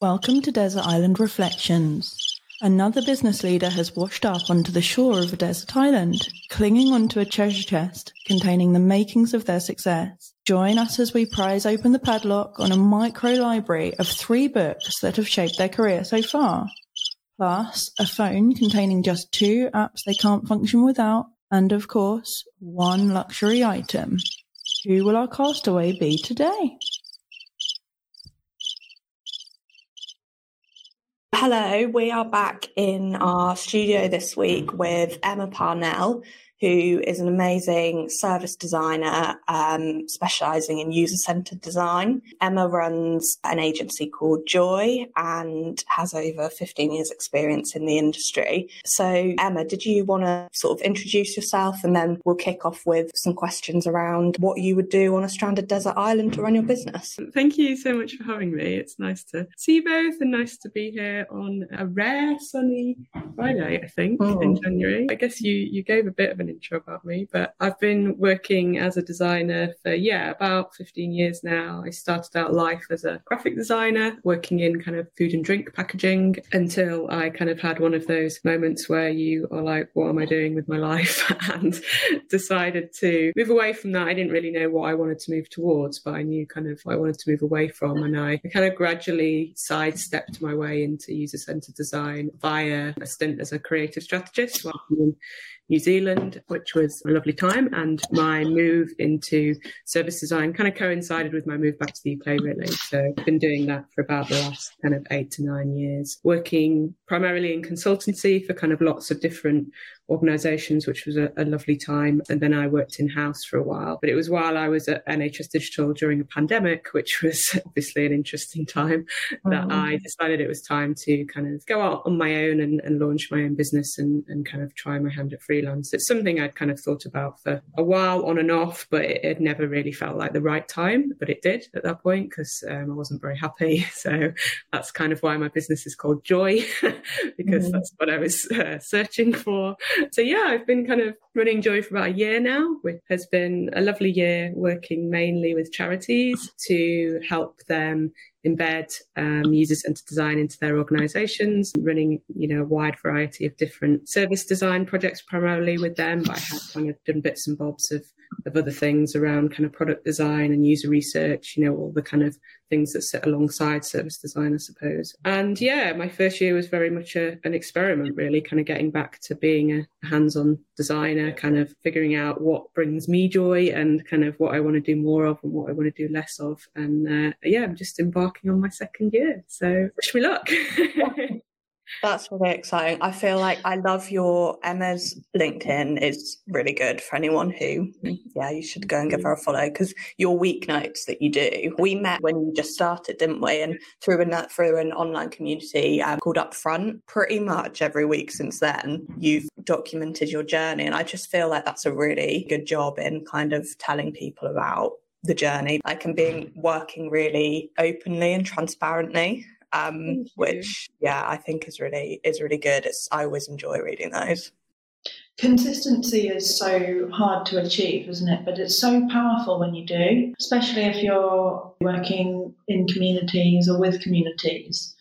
Welcome to Desert Island Reflections. Another business leader has washed up onto the shore of a desert island, clinging onto a treasure chest containing the makings of their success. Join us as we prise open the padlock on a micro library of three books that have shaped their career so far. Plus, a phone containing just two apps they can't function without, and of course, one luxury item. Who will our castaway be today? Hello, we are back in our studio this week with Emma Parnell, who is an amazing service designer um, specializing in user centered design. Emma runs an agency called Joy and has over 15 years' experience in the industry. So, Emma, did you want to sort of introduce yourself and then we'll kick off with some questions around what you would do on a stranded desert island to run your business? Thank you so much for having me. It's nice to see you both and nice to be here on a rare sunny Friday, I think, Oh. in January. I guess you, you gave a bit of an intro about me, but I've been working as a designer for, yeah, about 15 years now. I started out life as a graphic designer, working in kind of food and drink packaging until I kind of had one of those moments where you are like, what am I doing with my life? and decided to move away from that. I didn't really know what I wanted to move towards, but I knew kind of what I wanted to move away from. And I kind of gradually sidestepped my way into user centered design via a stint as a creative strategist while in New Zealand, which was a lovely time. And my move into service design kind of coincided with my move back to the UK, really. So I've been doing that for about the last kind of eight to nine years, working primarily in consultancy for kind of lots of different organizations, which was a, a lovely time. And then I worked in house for a while. But it was while I was at NHS Digital during a pandemic, which was obviously an interesting time, that Mhm. I decided it was time to kind of go out on my own and, and launch my own business and, and kind of try my hand at freelance. It's something I'd kind of thought about for a while on and off, but it, it never really felt like the right time. But it did at that point because um, I wasn't very happy. So that's kind of why my business is called Joy, because Mhm. that's what I was uh, searching for. So yeah, I've been kind of running Joy for about a year now, which has been a lovely year working mainly with charities to help them embed um, user-centered design into their organizations, running, you know, a wide variety of different service design projects primarily with them, but I have kind of done bits and bobs of of other things around kind of product design and user research, you know, all the kind of things that sit alongside service design, I suppose. And yeah, my first year was very much a, an experiment, really, kind of getting back to being a hands on designer, kind of figuring out what brings me joy and kind of what I want to do more of and what I want to do less of. And uh, yeah, I'm just embarking on my second year. So wish me luck. That's really exciting. I feel like I love your Emma's LinkedIn is really good for anyone who, yeah, you should go and give her a follow because your week notes that you do. We met when you just started, didn't we? And through an through an online community um, called Upfront, pretty much every week since then, you've documented your journey, and I just feel like that's a really good job in kind of telling people about the journey, like and being working really openly and transparently um, which yeah, I think is really is really good. It's I always enjoy reading those. Consistency is so hard to achieve, isn't it? But it's so powerful when you do, especially if you're working in communities or with communities?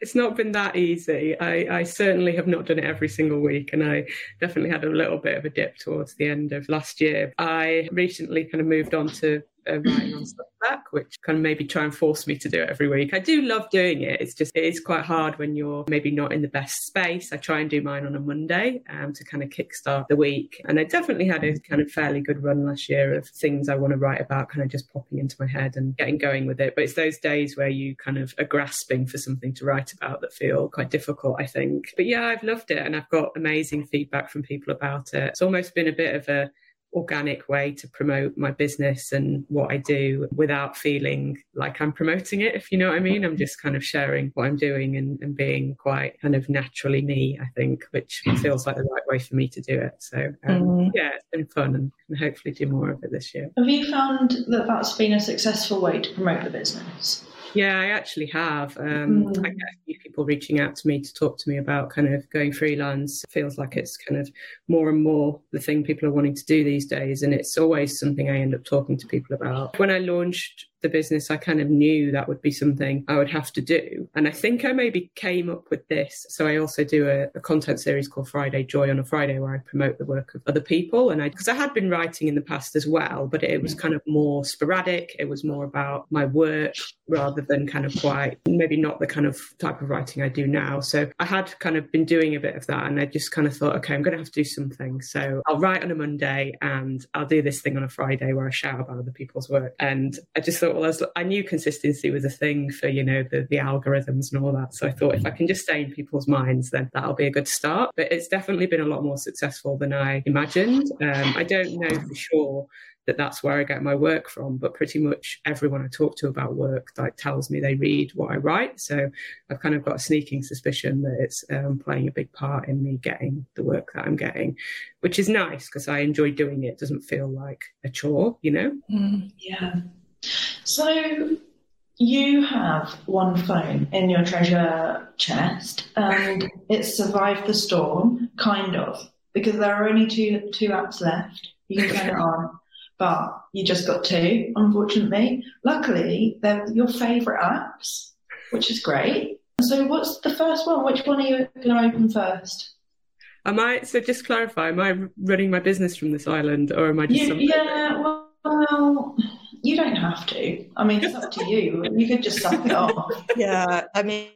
It's not been that easy. I, I, certainly have not done it every single week, and I definitely had a little bit of a dip towards the end of last year. I recently kind of moved on to uh, writing on Substack, which kind of maybe try and force me to do it every week. I do love doing it. It's just it is quite hard when you're maybe not in the best space. I try and do mine on a Monday um, to kind of kickstart the week, and I definitely had a kind of fairly good run last year of things I want to write about, kind of just popping into my head and getting going with it. But it's those days where you kind of are grasping for something to write about that feel quite difficult, I think. But yeah, I've loved it, and I've got amazing feedback from people about it. It's almost been a bit of a organic way to promote my business and what I do without feeling like I'm promoting it, if you know what I mean. I'm just kind of sharing what I'm doing and, and being quite kind of naturally me, I think, which feels like the right way for me to do it. So, um, mm. yeah, it's been fun and, and hopefully do more of it this year. Have you found that that's been a successful way to promote the business? Yeah, I actually have. Um, mm. I get a few people reaching out to me to talk to me about kind of going freelance. It feels like it's kind of more and more the thing people are wanting to do these days. And it's always something I end up talking to people about. When I launched the business, I kind of knew that would be something I would have to do. And I think I maybe came up with this. So I also do a, a content series called Friday Joy on a Friday where I promote the work of other people. And I, because I had been writing in the past as well, but it was mm. kind of more sporadic. It was more about my work rather than kind of quite, maybe not the kind of type of writing I do now. So I had kind of been doing a bit of that. And I just kind of thought, okay, I'm going to have to do something. So I'll write on a Monday and I'll do this thing on a Friday where I shout about other people's work. And I just thought, well, I knew consistency was a thing for, you know, the, the algorithms and all that. So I thought if I can just stay in people's minds, then that'll be a good start. But it's definitely been a lot more successful than I imagined. Um, I don't know for sure that that's where I get my work from. But pretty much everyone I talk to about work like tells me they read what I write. So I've kind of got a sneaking suspicion that it's um, playing a big part in me getting the work that I'm getting, which is nice because I enjoy doing it. it. Doesn't feel like a chore, you know? Mm, yeah. So you have one phone in your treasure chest and it survived the storm, kind of, because there are only two two apps left. You can turn it on, but you just got two, unfortunately. Luckily, they're your favourite apps, which is great. So what's the first one? Which one are you going to open first? Am I, so just clarify, am I running my business from this island or am I just... You, yeah, well you don't have to. I mean, it's up to you. You could just suck it off. Yeah, I mean,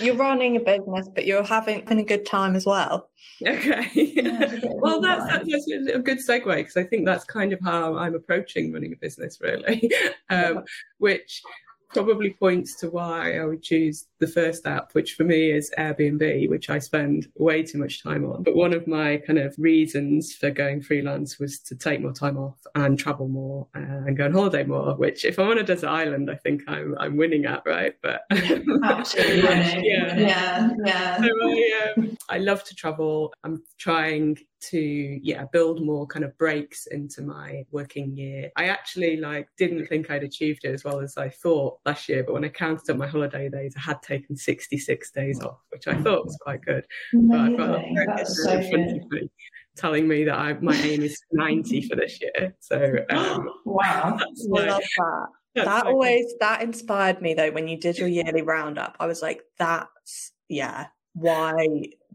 you're running a business, but you're having, having a good time as well. Okay. Yeah, well, that's, that's a good segue because I think that's kind of how I'm approaching running a business, really. Um, yeah. Which probably points to why I would choose the first app, which for me is Airbnb, which I spend way too much time on. But one of my kind of reasons for going freelance was to take more time off and travel more and go on holiday more, which if I'm on a desert island, I think I'm I'm winning at, right? But absolutely yeah. yeah, yeah. So I, um, I love to travel. I'm trying to yeah build more kind of breaks into my working year. I actually like didn't think i'd achieved it as well as i thought last year but when i counted up my holiday days i had taken 66 days off which i thought was quite good. Amazing. but That's so good. telling me that I, my aim is 90 for this year. So um, wow. i love that. that always that inspired me though when you did your yearly roundup. I was like that's yeah why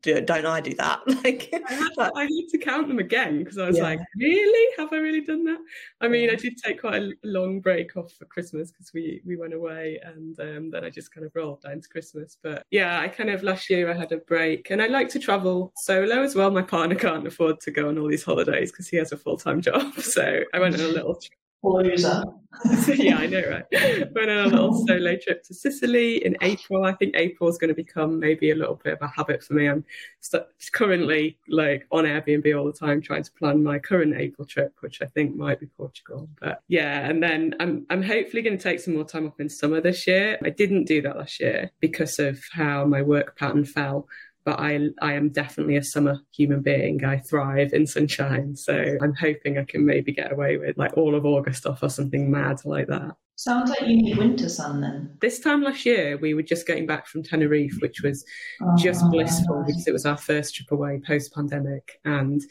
do, don't I do that? Like, I had, to, I had to count them again because I was yeah. like, really? Have I really done that? I mean. I did take quite a long break off for Christmas because we we went away, and um, then I just kind of rolled down to Christmas. But yeah, I kind of last year I had a break, and I like to travel solo as well. My partner can't afford to go on all these holidays because he has a full time job, so I went on a little loser. yeah, I know, right? Went um, on a little solo trip to Sicily in April. I think April is going to become maybe a little bit of a habit for me. I'm st- currently like on Airbnb all the time, trying to plan my current April trip, which I think might be Portugal. But yeah, and then I'm I'm hopefully going to take some more time off in summer this year. I didn't do that last year because of how my work pattern fell but I I am definitely a summer human being. I thrive in sunshine. So I'm hoping I can maybe get away with like all of August off or something mad like that. Sounds like you need winter sun then. This time last year, we were just getting back from Tenerife, which was oh, just ah, blissful nice. because it was our first trip away post pandemic and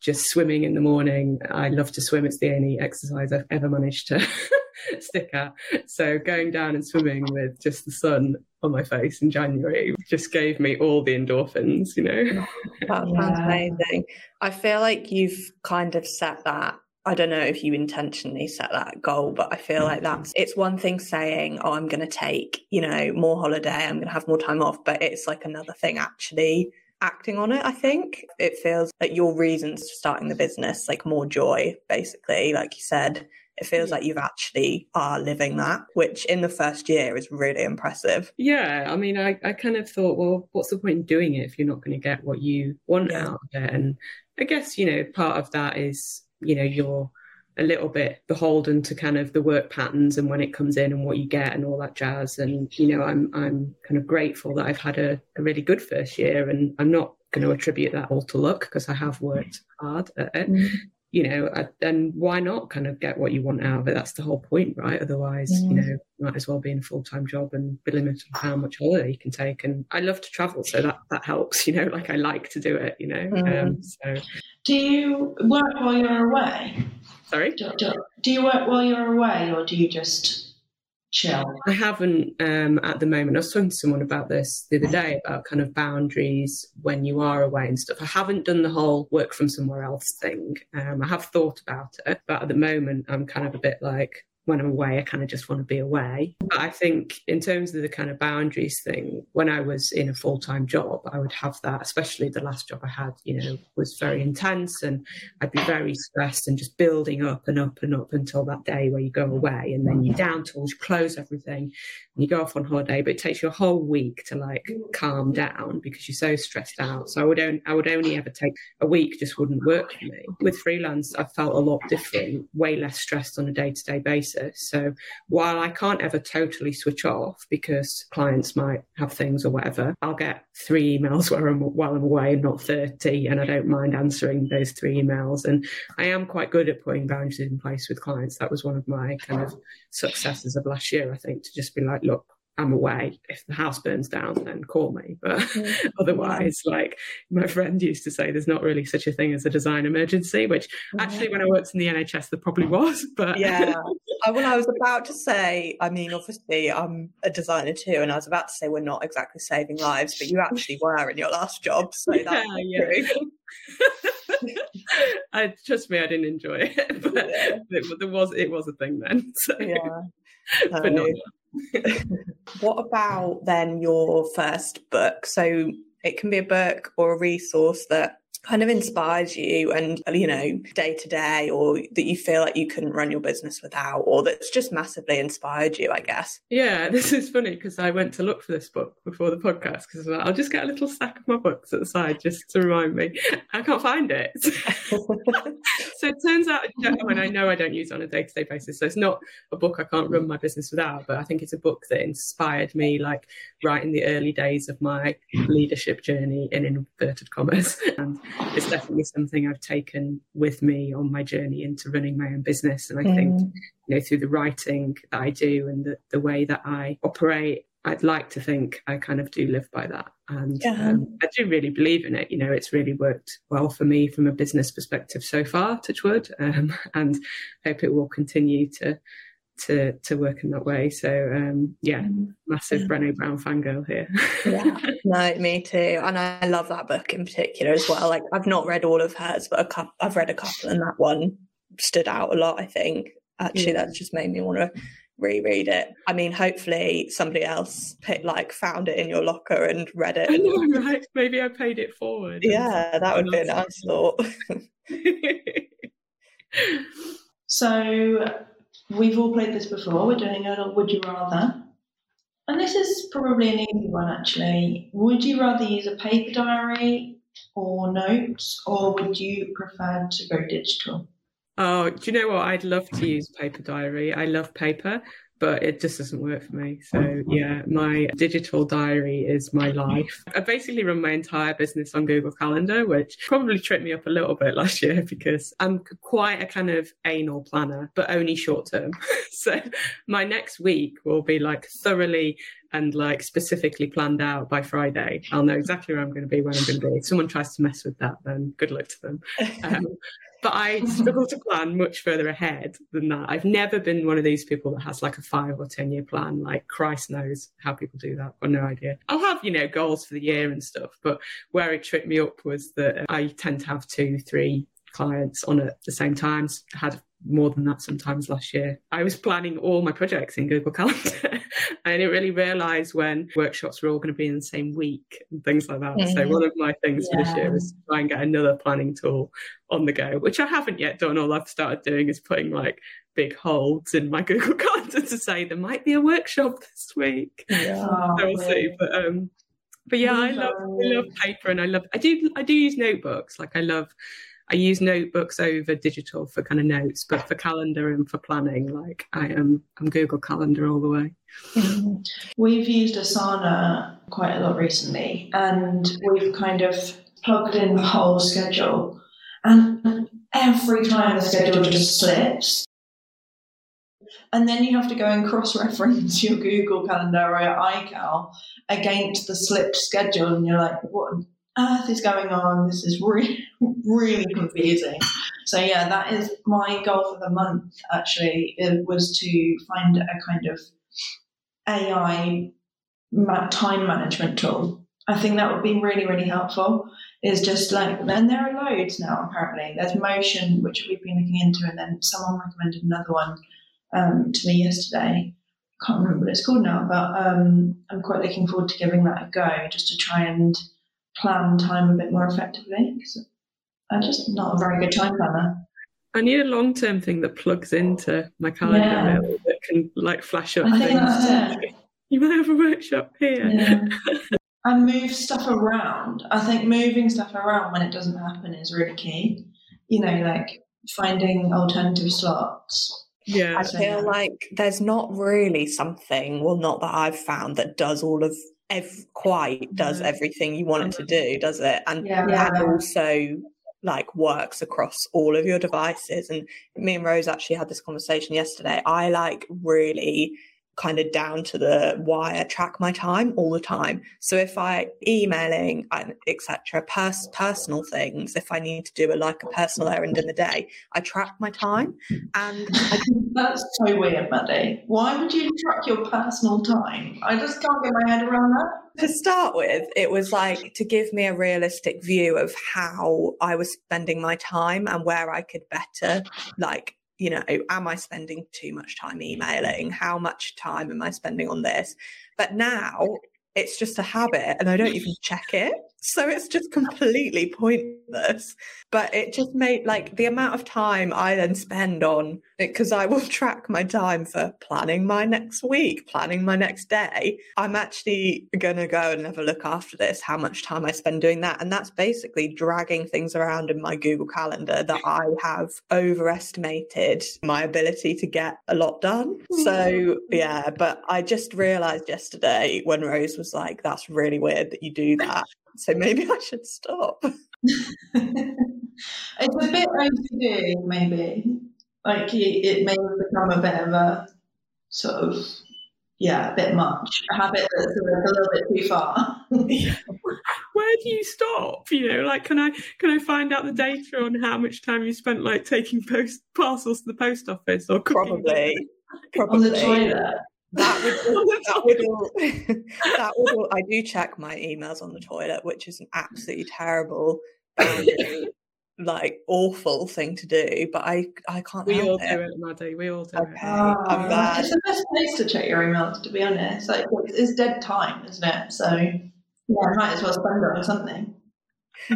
just swimming in the morning. I love to swim. It's the only exercise I've ever managed to stick at. So going down and swimming with just the sun on my face in January just gave me all the endorphins, you know. Oh, that sounds Yeah. amazing. I feel like you've kind of set that. I don't know if you intentionally set that goal, but I feel like that's mm-hmm. it's one thing saying, Oh, I'm gonna take, you know, more holiday, I'm gonna have more time off, but it's like another thing actually acting on it, I think. It feels like your reasons for starting the business, like more joy, basically, like you said. It feels like you've actually are living that, which in the first year is really impressive. Yeah, I mean, I, I kind of thought, well, what's the point in doing it if you're not going to get what you want Yeah. out of it? And I guess, you know, part of that is, you know, you're a little bit beholden to kind of the work patterns and when it comes in and what you get and all that jazz. And, you know, I'm I'm kind of grateful that I've had a, a really good first year and I'm not going to mm. attribute that all to luck because I have worked hard at it. Mm. You know, then why not kind of get what you want out of it? That's the whole point, right? Otherwise, you Mm. know, might as well be in a full time job and be limited on how much holiday you can take. And I love to travel, so that that helps. You know, like I like to do it. You know, um, Mm. so Do you work while you're away? sorry. Do, do, do you work while you're away, or do you just chill? I haven't um, at the moment. I was talking to someone about this the other day about kind of boundaries when you are away and stuff. I haven't done the whole work from somewhere else thing. Um, I have thought about it, but at the moment, I'm kind of a bit like when I'm away, I kind of just want to be away. But I think in terms of the kind of boundaries thing, when I was in a full time job, I would have that, especially the last job I had, you know, was very intense and I'd be very stressed and just building up and up and up until that day where you go away and then you down tools, you close everything and you go off on holiday. But it takes you a whole week to like calm down because you're so stressed out. So I would only, I would only ever take a week, just wouldn't work for me. With freelance, I felt a lot different, way less stressed on a day to day basis. So while I can't ever totally switch off because clients might have things or whatever, I'll get three emails while I'm, while I'm away not 30. And I don't mind answering those three emails. And I am quite good at putting boundaries in place with clients. That was one of my kind of successes of last year, I think, to just be like, look, I'm away. If the house burns down, then call me. But otherwise, like my friend used to say, there's not really such a thing as a design emergency, which actually, when I worked in the NHS, there probably was. But yeah. I, well, I was about to say, I mean, obviously, I'm a designer too, and I was about to say we're not exactly saving lives, but you actually were in your last job. So yeah, that's yeah. true. I trust me, I didn't enjoy it, but it, there was it was a thing then. So, Yeah. but not No. what about then your first book? So it can be a book or a resource that kind of inspires you and you know day to day or that you feel like you couldn't run your business without or that's just massively inspired you i guess Yeah, this is funny because I went to look for this book before the podcast because I'll just get a little stack of my books at the side just to remind me. I can't find it. so it turns out, I don't- and I know I don't use on a day to day basis. So it's not a book I can't run my business without, but I think it's a book that inspired me, like right in the early days of my leadership journey in inverted commas. And it's definitely something I've taken with me on my journey into running my own business. And I think Mm. you know, through the writing that I do and the, the way that I operate, I'd like to think I kind of do live by that. And Yeah. um, I do really believe in it. You know, it's really worked well for me from a business perspective so far, touch wood. Um, and hope it will continue to to to work in that way. So um, yeah, massive Brené Brown fangirl here. yeah no me too and i love that book in particular as well like i've not read all of hers but a couple i've read a couple and that one stood out a lot i think actually Yeah. that's just made me want to reread it i mean hopefully somebody else picked, like found it in your locker and read it I know, right? Maybe I paid it forward. yeah that would be a nice thought So we've all played this before. We're doing a would you rather. And this is probably an easy one actually. Would you rather use a paper diary or notes, or would you prefer to go digital? Oh, do you know what? I'd love to use paper diary. I love paper, but it just doesn't work for me. So yeah, my digital diary is my life. I basically run my entire business on Google Calendar, which probably tripped me up a little bit last year because I'm quite a kind of anal planner, but only short term. so my next week will be like thoroughly and like specifically planned out by Friday. I'll know exactly where I'm going to be when I'm going to be. If someone tries to mess with that, then good luck to them. Um, but I mm-hmm. struggle to plan much further ahead than that. I've never been one of these people that has like a five or 10 year plan. Like, Christ knows how people do that. I've got no idea. I'll have, you know, goals for the year and stuff. But where it tripped me up was that I tend to have two, three clients on at the same time. Had more than that sometimes last year. I was planning all my projects in Google Calendar. I didn't really realise when workshops were all going to be in the same week and things like that. Mm-hmm. So one of my things yeah. for this year is to try and get another planning tool on the go, which I haven't yet done. All I've started doing is putting like big holds in my Google Calendar to say there might be a workshop this week. Yeah, so we'll see. But um, but yeah, I love I love paper and I love I do I do use notebooks. Like I love I use notebooks over digital for kind of notes, but for calendar and for planning, like I am, I'm Google Calendar all the way. We've used Asana quite a lot recently, and we've kind of plugged in the whole schedule, and every time the schedule just slips. And then you have to go and cross reference your Google Calendar or your iCal against the slipped schedule, and you're like, what earth is going on? This is really, really confusing. So yeah, that is my goal for the month. Actually, it was to find a kind of AI time management tool. I think that would be really, really helpful. Is just like, and there are loads now. Apparently, there's Motion, which we've been looking into, and then someone recommended another one um, to me yesterday. I can't remember what it's called now, but um, I'm quite looking forward to giving that a go, just to try and plan time a bit more effectively because I'm just not a very good time planner. I need a long term thing that plugs into my calendar yeah. that can like flash up I think things. You might have a workshop here. Yeah. and move stuff around. I think moving stuff around when it doesn't happen is really key. You know, like finding alternative slots. Yeah. I feel like there's not really something, well, not that I've found that does all of ev- quite does mm-hmm. everything you want it to do, does it? And yeah, yeah. also like works across all of your devices. And me and Rose actually had this conversation yesterday. I like really kind of down to the wire track my time all the time. So if i emailing etc pers- personal things if i need to do a like a personal errand in the day i track my time and I- that's so weird maddie. Why would you track your personal time? I just can't get my head around that. To start with it was like to give me a realistic view of how i was spending my time and where i could better like you know, am I spending too much time emailing? How much time am I spending on this? But now it's just a habit and I don't even check it. So it's just completely pointless. But it just made like the amount of time I then spend on it because I will track my time for planning my next week, planning my next day. I'm actually going to go and have a look after this, how much time I spend doing that. And that's basically dragging things around in my Google Calendar that I have overestimated my ability to get a lot done. So, mm-hmm. yeah, but I just realized yesterday when Rose was like, that's really weird that you do that. So maybe I should stop. it's a bit OCD, maybe. Like it, may have become a bit of a sort of, yeah, a bit much. A habit that's a little bit too far. Where do you stop? You know, like can I can I find out the data on how much time you spent like taking post parcels to the post office or probably probably on the toilet? That would, that would all, that would all, I do check my emails on the toilet, which is an absolutely terrible, like awful thing to do. But I, I can't. We all it. do it, Maddie. We all do okay. it. I'm ah. bad. It's the best place to check your emails, to be honest. Like it's dead time, isn't it? So yeah, I might as well spend it on something.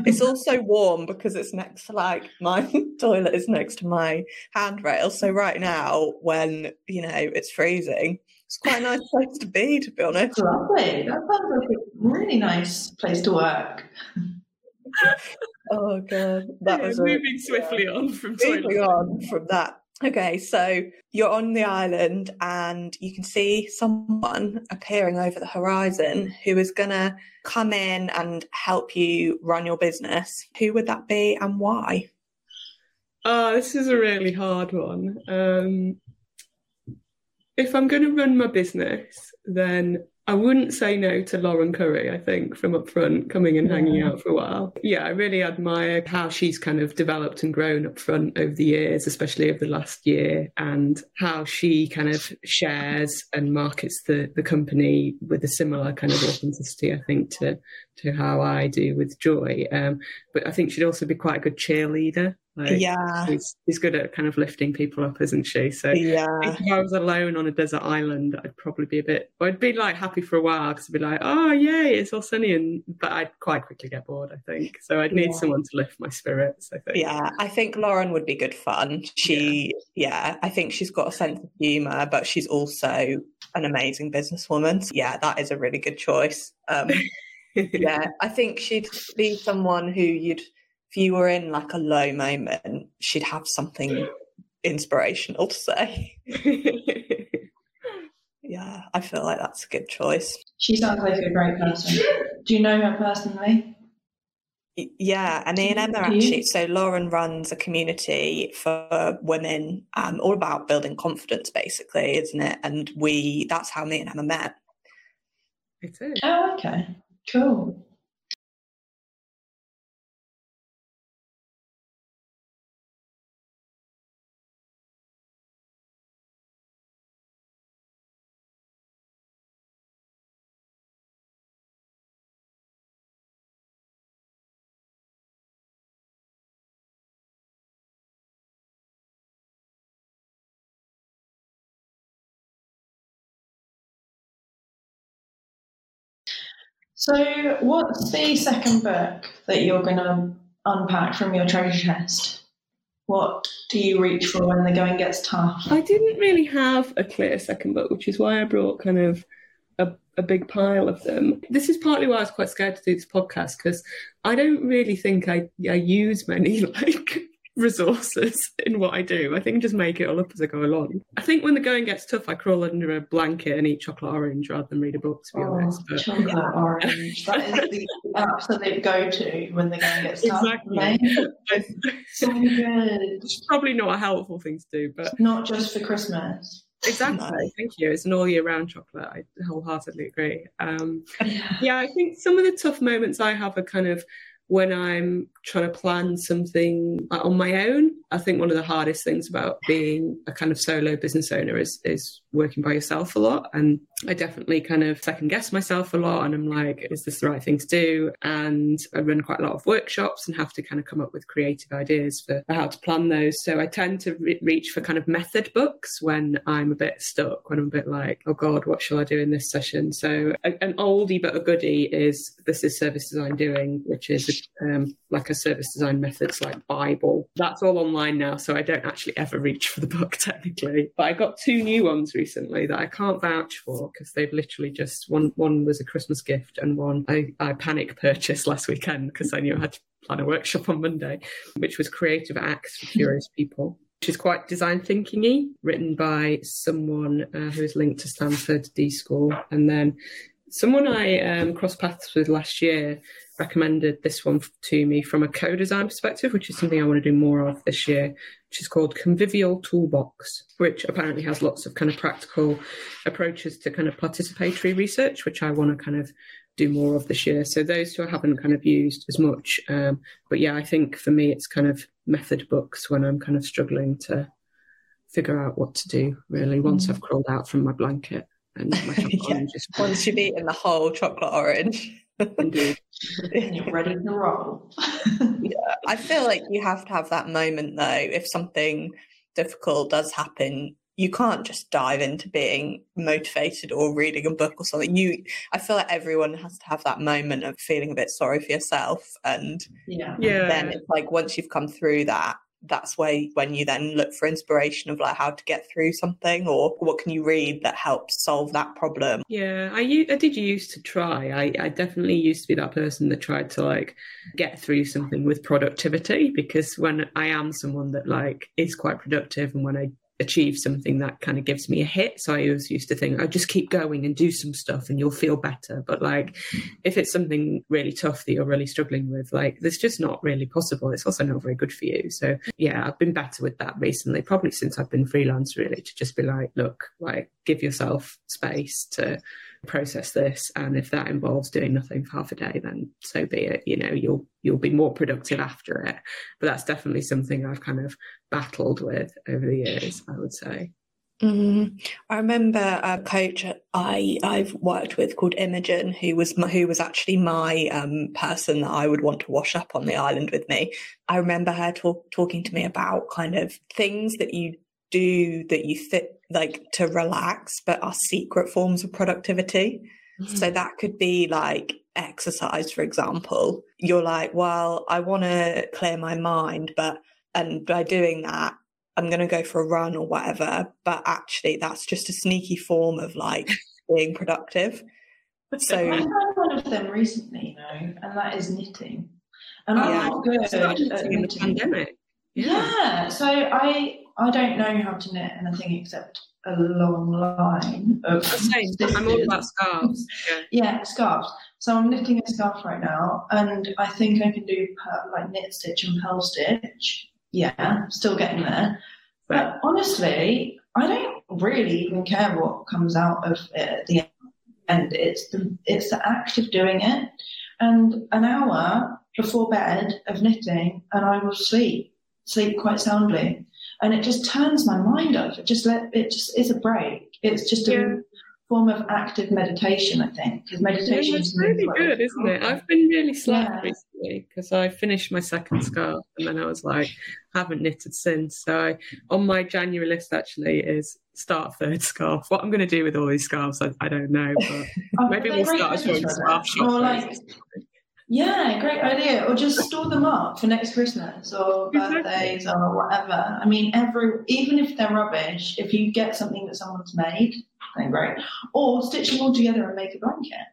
it's also warm because it's next to like my toilet is next to my handrail. So right now, when you know it's freezing, it's quite a nice place to be, to be honest. Lovely. That sounds like a really nice place to work. oh god, that yeah, was moving a, swiftly yeah. on from moving on from that. Okay, so you're on the island and you can see someone appearing over the horizon who is going to come in and help you run your business. Who would that be and why? Oh, this is a really hard one. Um, if I'm going to run my business, then I wouldn't say no to Lauren Currie, I think, from Upfront, coming and hanging out for a while. Yeah, I really admire how she's kind of developed and grown Upfront over the years, especially over the last year, and how she kind of shares and markets the, the company with a similar kind of authenticity, I think, to to how I do with Joy. Um, but I think she'd also be quite a good cheerleader. Like, Yeah. she's, she's good at kind of lifting people up, isn't she? So Yeah. if I was alone on a desert island, I'd probably be a bit. I'd be like happy for a while because I'd be like, "Oh, yay, it's all sunny," and but I'd quite quickly get bored. I think so. I'd need Yeah. someone to lift my spirits. I think. Yeah, I think Lauren would be good fun. She, yeah. I think she's got a sense of humour, but she's also an amazing businesswoman. So, yeah, that is a really good choice. Um, yeah, I think she'd be someone who you'd, if you were in like a low moment, she'd have something inspirational to say. Yeah, I feel like that's a good choice. She sounds like a great person. Do you know her personally? Yeah, and me and Emma actually. So Lauren runs a community for women, um, all about building confidence, basically, isn't it? And we that's how me and Emma met. It is. Oh, okay. Cool. So, what's the second book that you're going to unpack from your treasure chest? What do you reach for when the going gets tough? I didn't really have a clear second book, which is why I brought kind of a, a big pile of them. This is partly why I was quite scared to do this podcast because I don't really think I, I use many like resources in what I do. I think just make it all up as I go along. I think when the going gets tough, I crawl under a blanket and eat chocolate orange rather than read a book, to be honest. But Chocolate orange. That is the absolute go to when the going gets tough. Exactly. So good. it's probably not a helpful thing to do, but Not just for Christmas. Exactly. Thank you. It's an all year round chocolate. I wholeheartedly agree. Um, yeah, I think some of the tough moments I have are kind of when I'm trying to plan something on my own. I think one of the hardest things about being a kind of solo business owner is is working by yourself a lot. And I definitely kind of second guess myself a lot. And I'm like, is this the right thing to do? And I run quite a lot of workshops and have to kind of come up with creative ideas for, how to plan those. So I tend to re- reach for kind of method books when I'm a bit stuck, when I'm a bit like, oh God, what shall I do in this session? So a, an oldie but a goodie is This is Service Design Doing, which is um, like a service design methods like Bible. That's all online now, so I don't actually ever reach for the book technically. But I got two new ones recently that I can't vouch for because they've literally just one one was a Christmas gift and one I, I panic purchased last weekend because I knew I had to plan a workshop on Monday, which was Creative Acts for Curious People. Which is quite design thinking-y, written by someone uh, who is linked to Stanford D School, and then someone I um, crossed paths with last year recommended this one to me from a co-design perspective, which is something I want to do more of this year, which is called Convivial Toolbox, which apparently has lots of kind of practical approaches to kind of participatory research, which I want to kind of do more of this year. So those two I haven't kind of used as much. Um, but yeah, I think for me it's kind of method books when I'm kind of struggling to figure out what to do really once I've crawled out from my blanket and my chocolate Yeah. orange is Once you've eaten the whole chocolate orange. Indeed. And you're ready to roll. yeah. I feel like you have to have that moment though. If something difficult does happen, you can't just dive into being motivated or reading a book or something. You, I feel like everyone has to have that moment of feeling a bit sorry for yourself, and Yeah. Yeah. then it's like once you've come through that, that's where when you then look for inspiration of like how to get through something or what can you read that helps solve that problem. Yeah, i i did used to try. I, I definitely used to be that person that tried to like get through something with productivity because when I am someone that like is quite productive and when I achieve something that kind of gives me a hit. So I always used to think, I just keep going and do some stuff and you'll feel better. But like, if it's something really tough that you're really struggling with, like, that's just not really possible. It's also not very good for you. So yeah, I've been better with that recently, probably since I've been freelance, really, to just be like, look, like, give yourself space to process this and if that involves doing nothing for half a day then so be it you know you'll you'll be more productive after it but that's definitely something i've kind of battled with over the years i would say Mm. I remember a coach I I've worked with called Imogen, who was my, who was actually my um, person that I would want to wash up on the island with me. I remember her talk, talking to me about kind of things that you do that you fit like to relax, but are secret forms of productivity. Mm-hmm. So that could be like exercise, for example. You're like, well, I want to clear my mind, but and by doing that, I'm going to go for a run or whatever. But actually, that's just a sneaky form of like being productive. So I found one of them recently, you know, and that is knitting. And I'm Yeah. not good It's at in the pandemic Yeah. So I I don't know how to knit anything except a long line of Same. i'm all about scarves yeah. yeah scarves. So I'm knitting a scarf right now, and I think I can do per, like knit stitch and purl stitch. Yeah, still getting there. But honestly, I don't really even care what comes out of it at the end. It's the it's the act of doing it, and an hour before bed of knitting, and I will sleep sleep quite soundly, and it just turns my mind off. It just let it just is a break. It's just a. form of active meditation, I think, because meditation Yeah, is really good, isn't it? I've been really slack Yeah. recently because I finished my second scarf and then I was like, haven't knitted since. So I, on my January list actually is start third scarf. What I'm going to do with all these scarves, I, I don't know, but Oh, maybe we'll start a scarf shop. Or like, yeah, great idea. Or just store them up for next Christmas or Exactly. birthdays or whatever. I mean, every even if they're rubbish, if you get something that someone's made, then great. Or stitch them all together and make a blanket.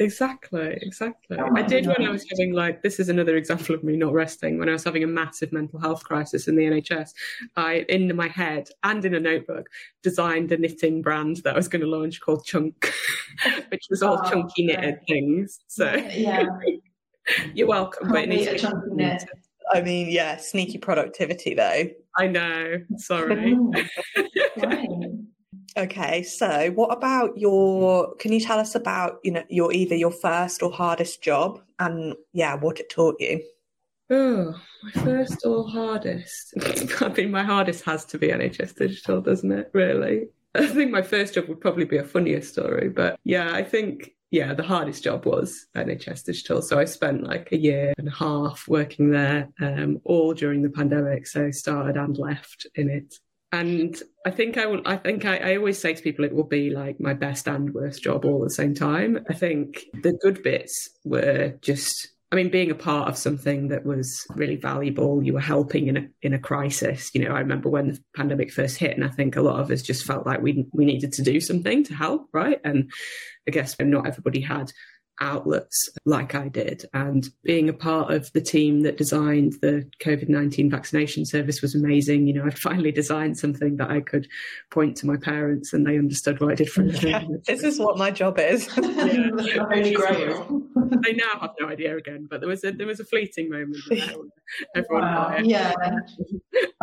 Exactly, exactly. That I might be did when I was having like this is another example of me not resting. When I was having a massive mental health crisis in the NHS, I in my head and in a notebook designed a knitting brand that I was going to launch called Chunk, which was all Oh, chunky knitted things. So Yeah, you're welcome, but it can't needs beat to be chunky knit. I mean, yeah, sneaky productivity though. I know. Sorry. Okay, so what about your? Can you tell us about you know your either your first or hardest job and yeah, what it taught you? Oh, my first or hardest? I mean, my hardest has to be NHS Digital, doesn't it? Really? I think my first job would probably be a funnier story, but yeah, I think yeah, the hardest job was NHS Digital. So I spent like a year and a half working there, um, all during the pandemic. So started and left in it. And I think I will. I think I, I always say to people, it will be like my best and worst job all at the same time. I think the good bits were just I mean, being a part of something that was really valuable, you were helping in a in a crisis. You know, I remember when the pandemic first hit, and I think a lot of us just felt like we we needed to do something to help, right? And I guess not everybody had outlets like I did. And being a part of the team that designed the COVID 19 vaccination service was amazing. You know, I finally designed something that I could point to my parents and they understood what I did for a living. this is what my job is. Holy Grail. they now have no idea again, but there was a there was a fleeting moment everyone Wow, it, yeah.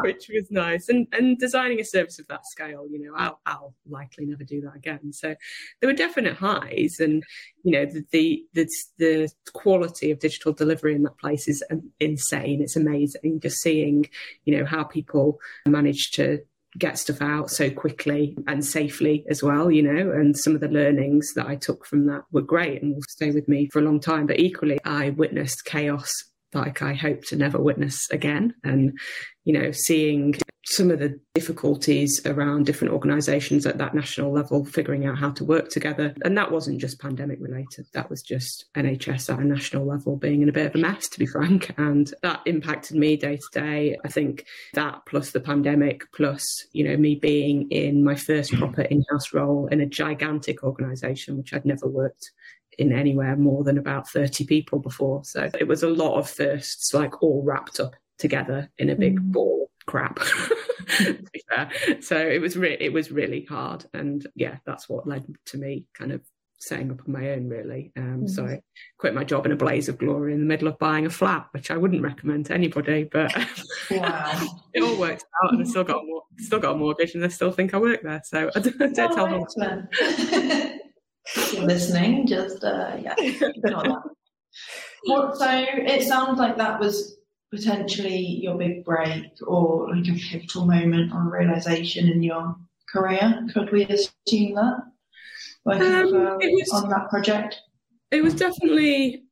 which was nice. And and designing a service of that scale, you know, I'll, I'll likely never do that again. So there were definite highs, and you know, the the the, the quality of digital delivery in that place is insane. It's amazing just seeing, you know, how people manage to get stuff out so quickly and safely as well, you know, and some of the learnings that I took from that were great and will stay with me for a long time. But equally, I witnessed chaos like I hope to never witness again. And, you know, seeing some of the difficulties around different organisations at that national level figuring out how to work together. And that wasn't just pandemic related, that was just NHS at a national level being in a bit of a mess, to be frank. And that impacted me day to day. I think that plus the pandemic, plus, you know, me being in my first proper in house role in a gigantic organisation, which I'd never worked in anywhere more than about 30 people before. So it was a lot of firsts, like all wrapped up together in a big ball crap. So it was re- it was really hard, and yeah, that's what led to me kind of setting up on my own really. Um, So I quit my job in a blaze of glory in the middle of buying a flat, which I wouldn't recommend to anybody, but Wow. it all worked out, and I still got a mor- still got a mortgage, and I still think I work there. So I don't, I don't tell Oh, them. excellent. if you're listening, just uh, yeah, ignore that. What, so it sounds like that was potentially your big break or like a pivotal moment or a realization in your career. Could we assume that? Working Um, was- on that project? It was definitely,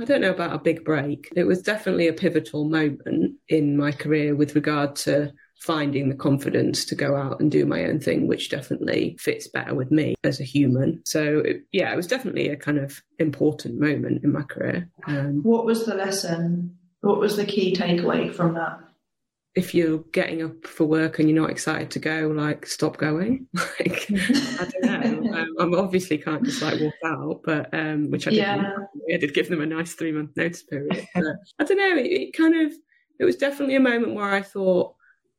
I don't know about a big break. It was definitely a pivotal moment in my career with regard to finding the confidence to go out and do my own thing, which definitely fits better with me as a human. So, it, yeah, it was definitely a kind of important moment in my career. Um, What was the lesson? What was the key takeaway from that? if you're getting up for work and you're not excited to go, like stop going. like I don't know. Um, I obviously can't just like walk out, but um, which I did. Yeah. I did give them a nice three month notice period. But I don't know. It, it kind of it was definitely a moment where I thought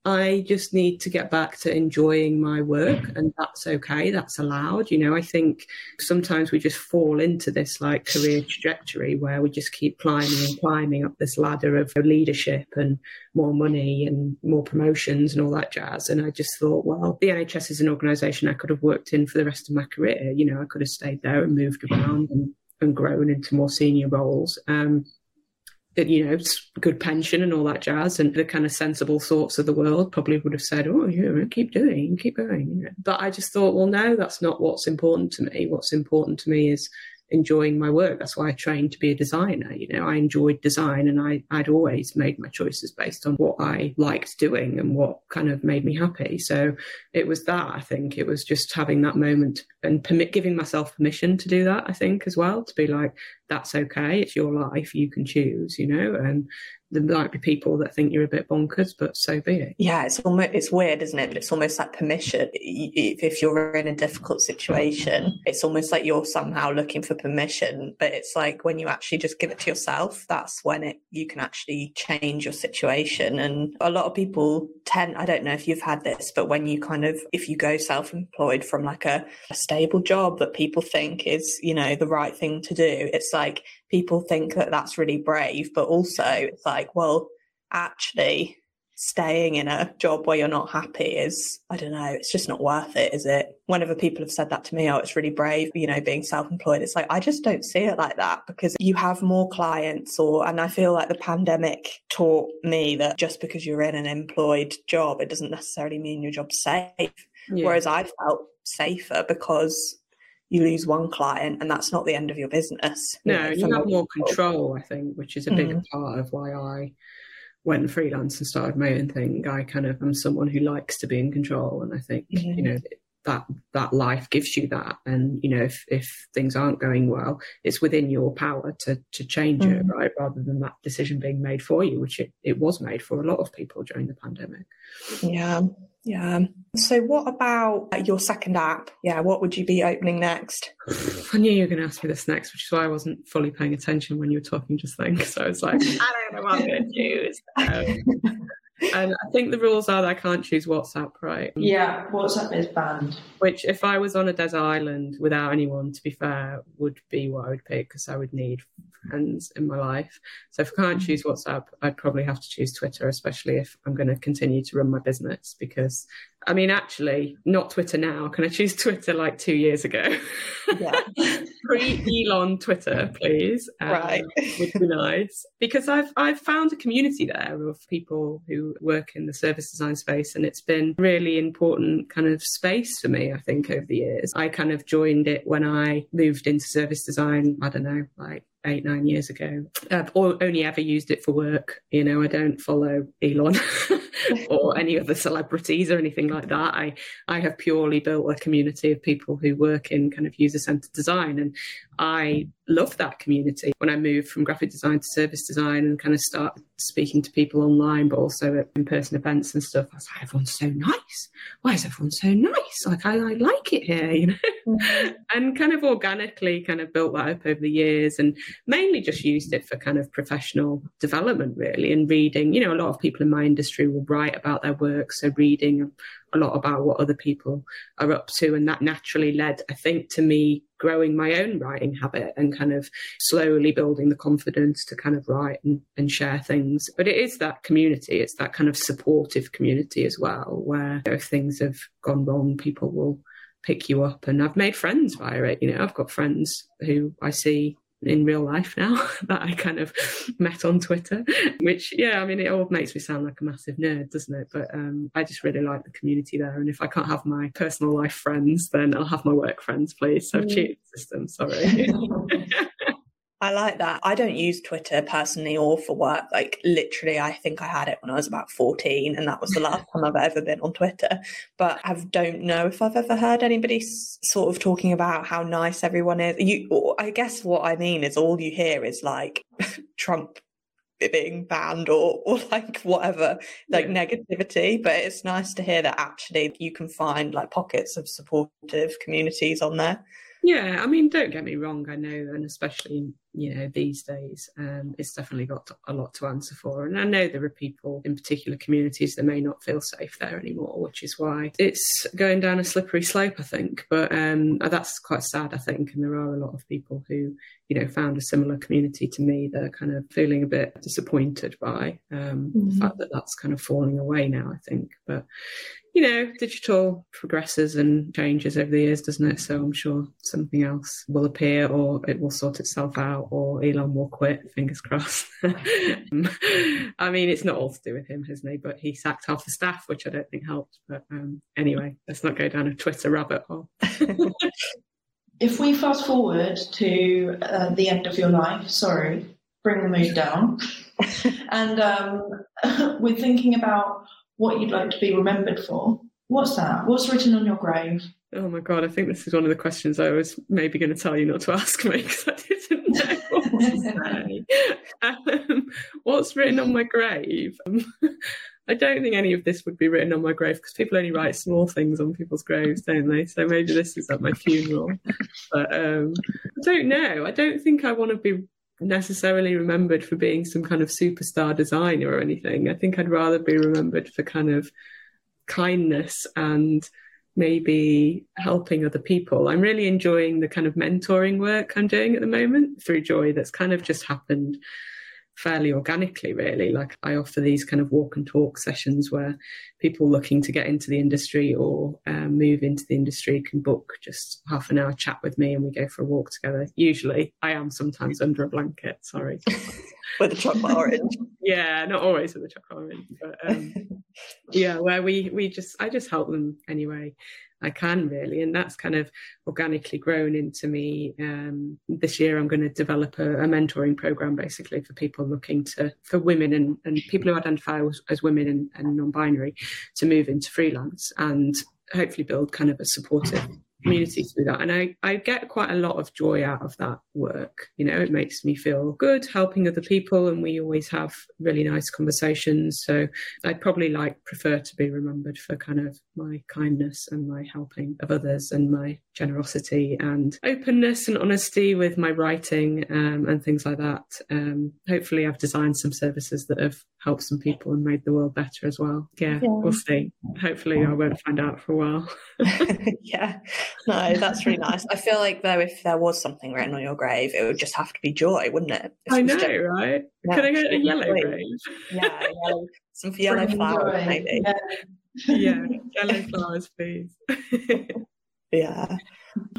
I just need to get back to enjoying my work, and that's okay. That's allowed. You know, I think sometimes we just fall into this like career trajectory where we just keep climbing and climbing up this ladder of leadership and more money and more promotions and all that jazz. And I just thought, well, the NHS is an organisation I could have worked in for the rest of my career. You know, I could have stayed there and moved around and, and grown into more senior roles. Um, that you know, good pension and all that jazz, and the kind of sensible thoughts of the world probably would have said, "Oh, yeah, keep doing, keep going." But I just thought, well, no, that's not what's important to me. What's important to me is enjoying my work. That's why I trained to be a designer. You know, I enjoyed design and I, I'd always made my choices based on what I liked doing and what kind of made me happy. So it was that, I think. It was just having that moment and permit giving myself permission to do that, I think, as well, to be like, that's okay, it's your life, you can choose, you know, and there might be people that think you're a bit bonkers, but so be it. Yeah, it's almost it's weird, isn't it? But it's almost like permission. If if you're in a difficult situation, it's almost like you're somehow looking for permission. But it's like when you actually just give it to yourself, that's when it you can actually change your situation. And a lot of people tend, I don't know if you've had this, but when you kind of if you go self-employed from like a, a stable job that people think is you know the right thing to do, it's like people think that that's really brave, but also it's like well actually staying in a job where you're not happy is i don't know it's just not worth it is it whenever people have said that to me oh it's really brave you know being self-employed it's like i just don't see it like that because you have more clients or and i feel like the pandemic taught me that just because you're in an employed job it doesn't necessarily mean your job's safe Yeah. whereas i felt safer because you lose one client and that's not the end of your business No, know, you have more control, I think, which is a big Mm. part of why I went freelance and started my own thing. I kind of am someone who likes to be in control, and I think Mhm. you know that that life gives you that. And you know, if if things aren't going well, it's within your power to to change it, Mm. right? Rather than that decision being made for you, which it, it was made for a lot of people during the pandemic. Yeah, yeah. So, what about your second app? Yeah, what would you be opening next? I knew you were going to ask me this next, which is why I wasn't fully paying attention when you were talking just then. Because I was like, I don't know what I'm going to choose. Um, and I think the rules are that I can't choose WhatsApp, right? Yeah, WhatsApp is banned. Which, if I was on a desert island without anyone, to be fair, would be what I would pick because I would need friends in my life. So if I can't mm. choose WhatsApp, I'd probably have to choose Twitter, especially if I'm going to continue to run my business. Because, I mean, actually, not Twitter now. Can I choose Twitter like two years ago? Yeah. Pre Elon Twitter, please. Um, Right. would be nice because I've I've found a community there of people who work in the service design space, and it's been really important kind of space for me. I think over the years, I kind of joined it when I moved into service design. I don't know, like eight nine years ago. I've only ever used it for work. You know, I don't follow Elon. or any other celebrities or anything like that. I, I have purely built a community of people who work in kind of user centered design. And I love that community. When I moved from graphic design to service design and kind of start speaking to people online, but also at in person events and stuff, I was like, everyone's so nice. Why is everyone so nice? Like, I, I like it here, you know? Mm-hmm. and kind of organically kind of built that up over the years and mainly just used it for kind of professional development, really, and reading. You know, a lot of people in my industry will write about their work, so reading a lot about what other people are up to. And that naturally led, I think, to me growing my own writing habit and kind of slowly building the confidence to kind of write and, and share things. But it is that community, it's that kind of supportive community as well, where if things have gone wrong, people will pick you up. And I've made friends via it. You know, I've got friends who I see in real life now that I kind of met on Twitter, which, yeah, I mean, it all makes me sound like a massive nerd, doesn't it? But um, I just really like the community there. And if I can't have my personal life friends, then I'll have my work friends, please. So, mm. cheating system, sorry. I like that. I don't use Twitter personally or for work. Like literally, I think I had it when I was about 14 and that was the last time I've ever been on Twitter. But I don't know if I've ever heard anybody sort of talking about how nice everyone is. You, I guess what I mean is all you hear is like Trump being banned or, or like whatever, like yeah. negativity. But it's nice to hear that actually you can find like pockets of supportive communities on there. Yeah, I mean, don't get me wrong. I know, and especially you know these days, um, it's definitely got a lot to answer for. And I know there are people in particular communities that may not feel safe there anymore, which is why it's going down a slippery slope. I think, but um, that's quite sad. I think, and there are a lot of people who you know found a similar community to me that are kind of feeling a bit disappointed by um, mm-hmm. the fact that that's kind of falling away now. I think, but you know, digital progresses and changes over the years, doesn't it? So I'm sure something else will appear or it will sort itself out or Elon will quit, fingers crossed. I mean, it's not all to do with him, hasn't he? But he sacked half the staff, which I don't think helped. But um, anyway, let's not go down a Twitter rabbit hole. if we fast forward to uh, the end of your life, sorry, bring the mood down. and um, we're thinking about what you'd like to be remembered for. What's that? What's written on your grave? Oh my god, I think this is one of the questions I was maybe going to tell you not to ask me because I didn't know what to say. Um, what's written on my grave? Um, I don't think any of this would be written on my grave because people only write small things on people's graves, don't they? So maybe this is at my funeral. But um, I don't know. I don't think I want to be necessarily remembered for being some kind of superstar designer or anything. I think I'd rather be remembered for kind of kindness and maybe helping other people. I'm really enjoying the kind of mentoring work I'm doing at the moment through Joy that's kind of just happened fairly organically, really. Like I offer these kind of walk and talk sessions where people looking to get into the industry or um, move into the industry can book just half an hour chat with me and we go for a walk together. Usually, I am sometimes under a blanket. Sorry. with a chocolate orange. yeah, not always with a chocolate orange, but um, yeah, where we we just I just help them anyway. I can really. And that's kind of organically grown into me. Um, this year, I'm going to develop a, a, mentoring program basically for people looking to, for women and, and people who identify as, as women and, and non binary to move into freelance and hopefully build kind of a supportive community through that. And I, I get quite a lot of joy out of that work. You know, it makes me feel good helping other people and we always have really nice conversations. So I'd probably like prefer to be remembered for kind of my kindness and my helping of others and my generosity and openness and honesty with my writing um, and things like that. Um, hopefully I've designed some services that have helped some people and made the world better as well. Yeah, yeah. we'll see. Hopefully I won't find out for a while. yeah. no, that's really nice. I feel like though, if there was something written on your grave, it would just have to be joy, wouldn't it? I know, right? Yeah, Can I get a yellow grave? Yeah, yellow, some yellow flowers, maybe. Yeah. yeah, yellow flowers, please. yeah.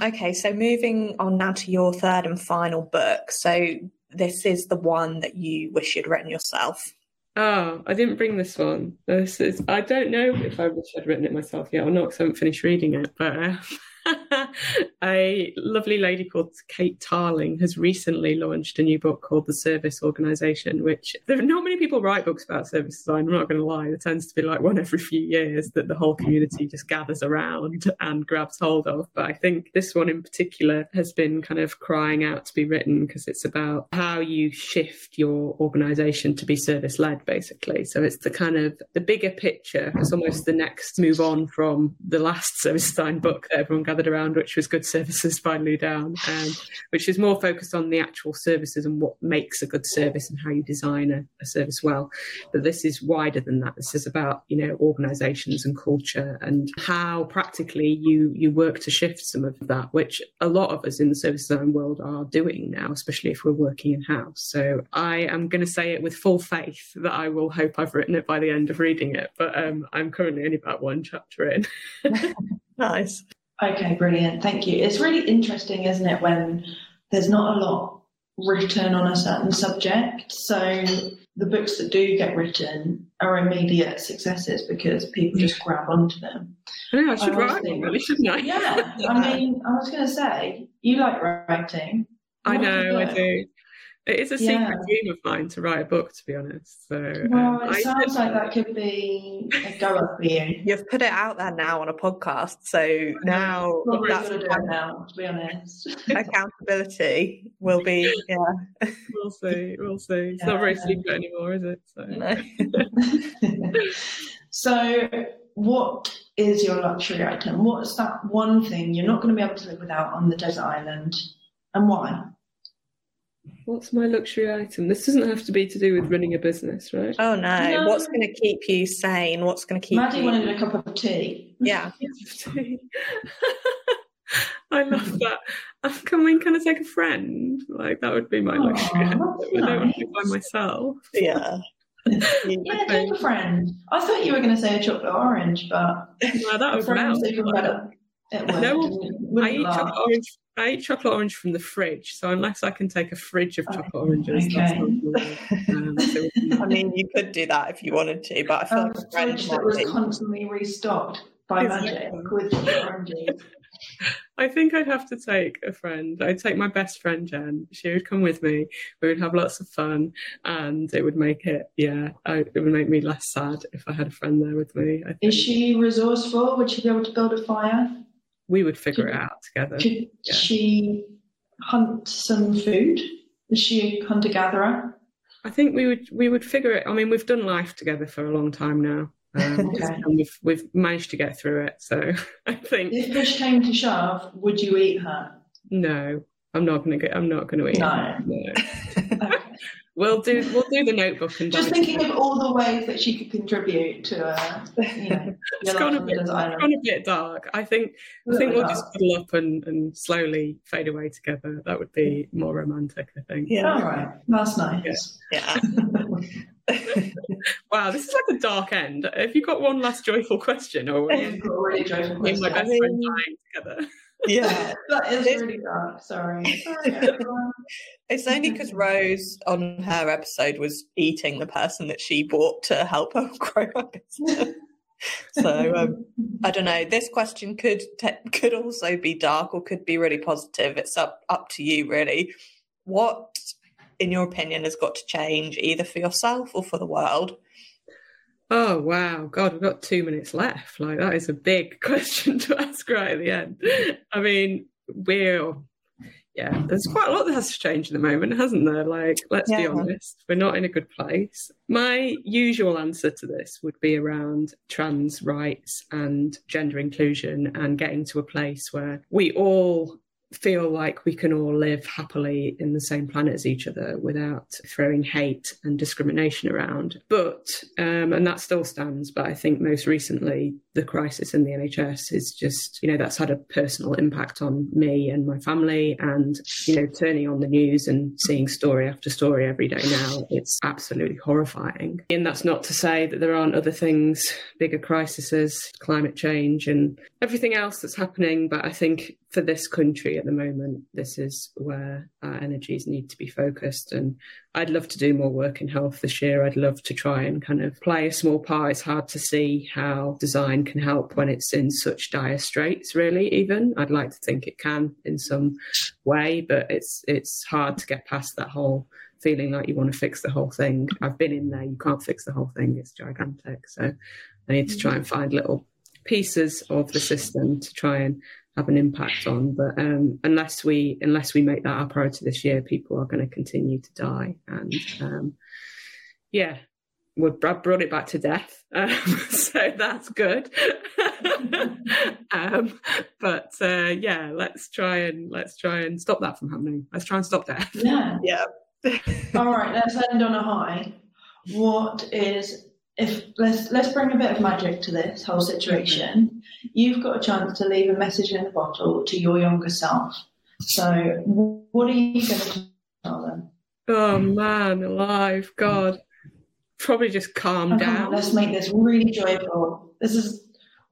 Okay, so moving on now to your third and final book. So this is the one that you wish you'd written yourself. Oh, I didn't bring this one. This is I don't know if I wish I'd written it myself yet or not because I haven't finished reading it, but uh, a lovely lady called Kate Tarling has recently launched a new book called The Service Organization, which there are not many people write books about service design. I'm not going to lie. There tends to be like one every few years that the whole community just gathers around and grabs hold of. But I think this one in particular has been kind of crying out to be written because it's about how you shift your organization to be service led, basically. So it's the kind of the bigger picture. It's almost the next move on from the last service design book that everyone gathered around, which was Good Services Lou Downe, um, which is more focused on the actual services and what makes a good service and how you design a, a service well. But this is wider than that. This is about, you know, organizations and culture and how practically you, you work to shift some of that, which a lot of us in the service design world are doing now, especially if we're working in house. So I am going to say it with full faith that I will hope I've written it by the end of reading it. But um, I'm currently only about one chapter in. nice. Okay, brilliant. Thank you. It's really interesting, isn't it, when there's not a lot written on a certain subject. So the books that do get written are immediate successes because people just grab onto them. I know I should I write think- really, shouldn't I? Yeah, I mean, I was going to say, you like writing. I know, I do. It is a secret Yeah. dream of mine to write a book, to be honest. So, Well, um, it I sounds like that could be a go up for you. You've put it out there now on a podcast, so now Probably that's going to do it now, to be honest. accountability will be yeah. we'll see, we'll see. It's not very Yeah. secret anymore, is it? So. No. so, what is your luxury item? What's that one thing you're not going to be able to live without on the desert island, and why? What's my luxury item? This doesn't have to be to do with running a business, right? Oh no. No. What's going to keep you sane? What's going to keep Maddie you? wanted a cup of tea. Yeah. I love that. Um, Can we kind of take a friend? Like that would be my luxury. Aw, item. I don't want to be by myself. Yeah. Yeah, take a friend. I thought you were going to say a chocolate orange, but Well, that a would friend's melt. better. It would. No, I eat chocolate orange. I eat chocolate orange from the fridge, so unless I can take a fridge of chocolate oranges, that's not. Um, so I mean, you could do that if you wanted to, but I feel A like a fridge that was be. constantly restocked by magic Exactly. with chocolate oranges. I think I'd have to take a friend. I'd take my best friend Jen. She would come with me. We would have lots of fun, and it would make it. Yeah, I, it would make me less sad if I had a friend there with me. I think Is she resourceful? Would she be able to build a fire? We would figure it out together. Could Yeah. she hunt some food? Is she a hunter gatherer? I think we would we would figure it. I mean, we've done life together for a long time now, um, Okay. and we've we've managed to get through it. So I think If push came to shove, would you eat her? no, I'm not gonna get. I'm not gonna eat. No. no. Okay. We'll do we'll do the notebook and Just thinking some- of all the ways that she could contribute to, uh, you know, It's your gone a on bit the it's island. gone a bit dark. I think I think we'll just cuddle up and, and slowly fade away together. That would be more romantic, I think. Yeah. All right, that's nice. Yeah. Wow, this is like a dark end. Have you got one last joyful question, or were you You've got really joyful me and my best friend dying together? Yeah. That is really dark. Sorry. Sorry. It's only because Rose on her episode was eating the person that she bought to help her grow her business. So um, I don't know. This question could te- could also be dark or could be really positive. It's up up to you, really. What, in your opinion, has got to change either for yourself or for the world? Oh wow, God, we've got two minutes left. Like that is a big question to ask right at the end. I mean, we're yeah, there's quite a lot that has to change at the moment, hasn't there? Like, let's be honest, we're not in a good place. My usual answer to this would be around trans rights and gender inclusion and getting to a place where we all feel like we can all live happily in the same planet as each other without throwing hate and discrimination around. But, um, and that still stands, but I think most recently the crisis in the NHS is just, you know, that's had a personal impact on me and my family. And, you know, turning on the news and seeing story after story every day now, it's absolutely horrifying. And that's not to say that there aren't other things, bigger crises, climate change, and everything else that's happening. But I think for this country at the moment, this is where our energies need to be focused. And I'd love to do more work in health this year. I'd love to try and kind of play a small part. It's hard to see how design can help when it's in such dire straits, really, even. I'd like to think it can in some way, but it's it's hard to get past that whole feeling like you want to fix the whole thing. I've been in there, you can't fix the whole thing, it's gigantic. So I need to try and find little pieces of the system to try and have an impact on. But um, unless we unless we make that our priority this year, people are going to continue to die. And um, yeah, we brought it back to death, um, so that's good. um, but uh, yeah, let's try and let's try and stop that from happening. Let's try and stop death. Yeah. Yeah. All right, let's end on a high. What is if let's let's bring a bit of magic to this whole situation. You've got a chance to leave a message in a bottle to your younger self. So, what are you going to tell them? Oh man, alive, God, probably just calm down. let's make this really joyful. This is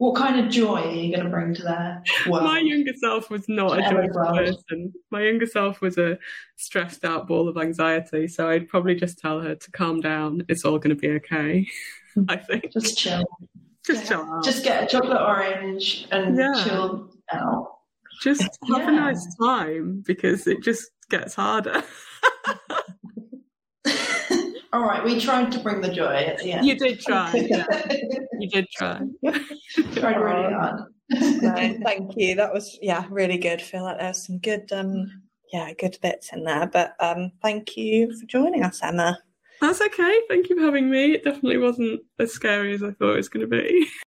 What kind of joy are you going to bring to their world? My younger self was not a joyful person. My younger self was a stressed out ball of anxiety. So I'd probably just tell her to calm down. It's all going to be okay. I think. Just chill. Just chill out. Just get a chocolate orange and Yeah. chill out. Just have Yeah. a nice time because it just gets harder. All right, we tried to bring the joy at the end. You did try. Yeah. You did try. tried really hard. no, thank you. That was yeah, really good. feel like there's some good um yeah, good bits in there. But um thank you for joining us, Emma. That's okay. Thank you for having me. It definitely wasn't as scary as I thought it was going to be.